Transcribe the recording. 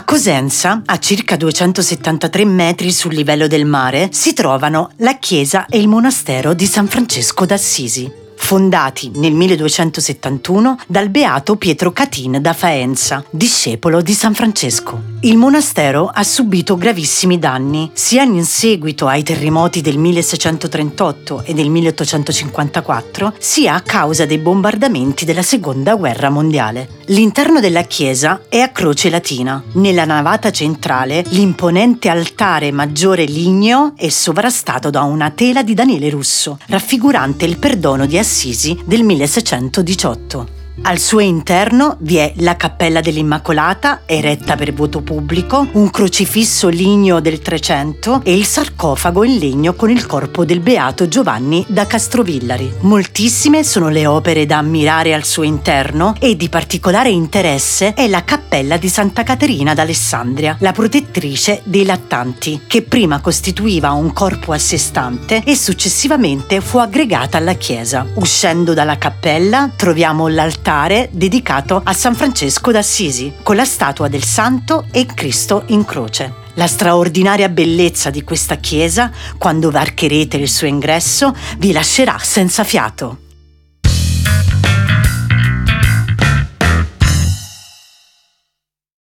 A Cosenza, a circa 273 metri sul livello del mare, si trovano la chiesa e il monastero di San Francesco d'Assisi fondati nel 1271 dal beato Pietro Catin da Faenza, discepolo di San Francesco. Il monastero ha subito gravissimi danni, sia in seguito ai terremoti del 1638 e del 1854, sia a causa dei bombardamenti della Seconda Guerra Mondiale. L'interno della chiesa è a croce latina. Nella navata centrale l'imponente altare maggiore ligneo è sovrastato da una tela di Daniele Russo, raffigurante il perdono di Assisi del 1618. Al suo interno vi è la Cappella dell'Immacolata, eretta per voto pubblico, un crocifisso ligneo del Trecento e il sarcofago in legno con il corpo del beato Giovanni da Castrovillari. Moltissime sono le opere da ammirare al suo interno e di particolare interesse è la Cappella di Santa Caterina d'Alessandria, la protettrice dei lattanti, che prima costituiva un corpo a sé stante e successivamente fu aggregata alla chiesa. Uscendo dalla cappella troviamo l'altare altare dedicato a San Francesco d'Assisi, con la statua del santo e Cristo in croce. La straordinaria bellezza di questa chiesa, quando varcherete il suo ingresso, vi lascerà senza fiato.